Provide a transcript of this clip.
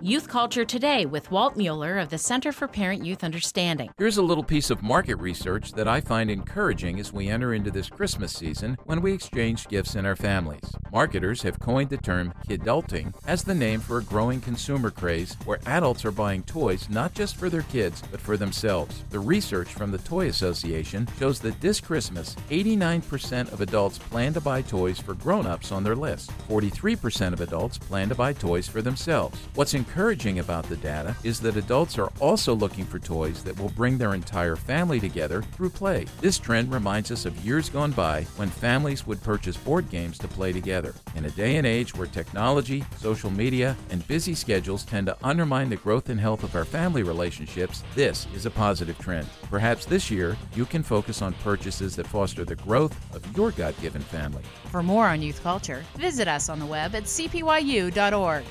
Youth Culture Today with Walt Mueller of the Center for Parent Youth Understanding. Here's a little piece of market research that I find encouraging as we enter into this Christmas season when we exchange gifts in our families. Marketers have coined the term kidulting as the name for a growing consumer craze where adults are buying toys not just for their kids but for themselves. The research from the Toy Association shows that this Christmas, 89% of adults plan to buy toys for grown-ups on their list. 43% of adults plan to buy toys for themselves. What's encouraging about the data is that adults are also looking for toys that will bring their entire family together through play. This trend reminds us of years gone by when families would purchase board games to play together. In a day and age where technology, social media, and busy schedules tend to undermine the growth and health of our family relationships, this is a positive trend. Perhaps this year you can focus on purchases that foster the growth of your God given family. For more on youth culture, visit us on the web at cpyu.org.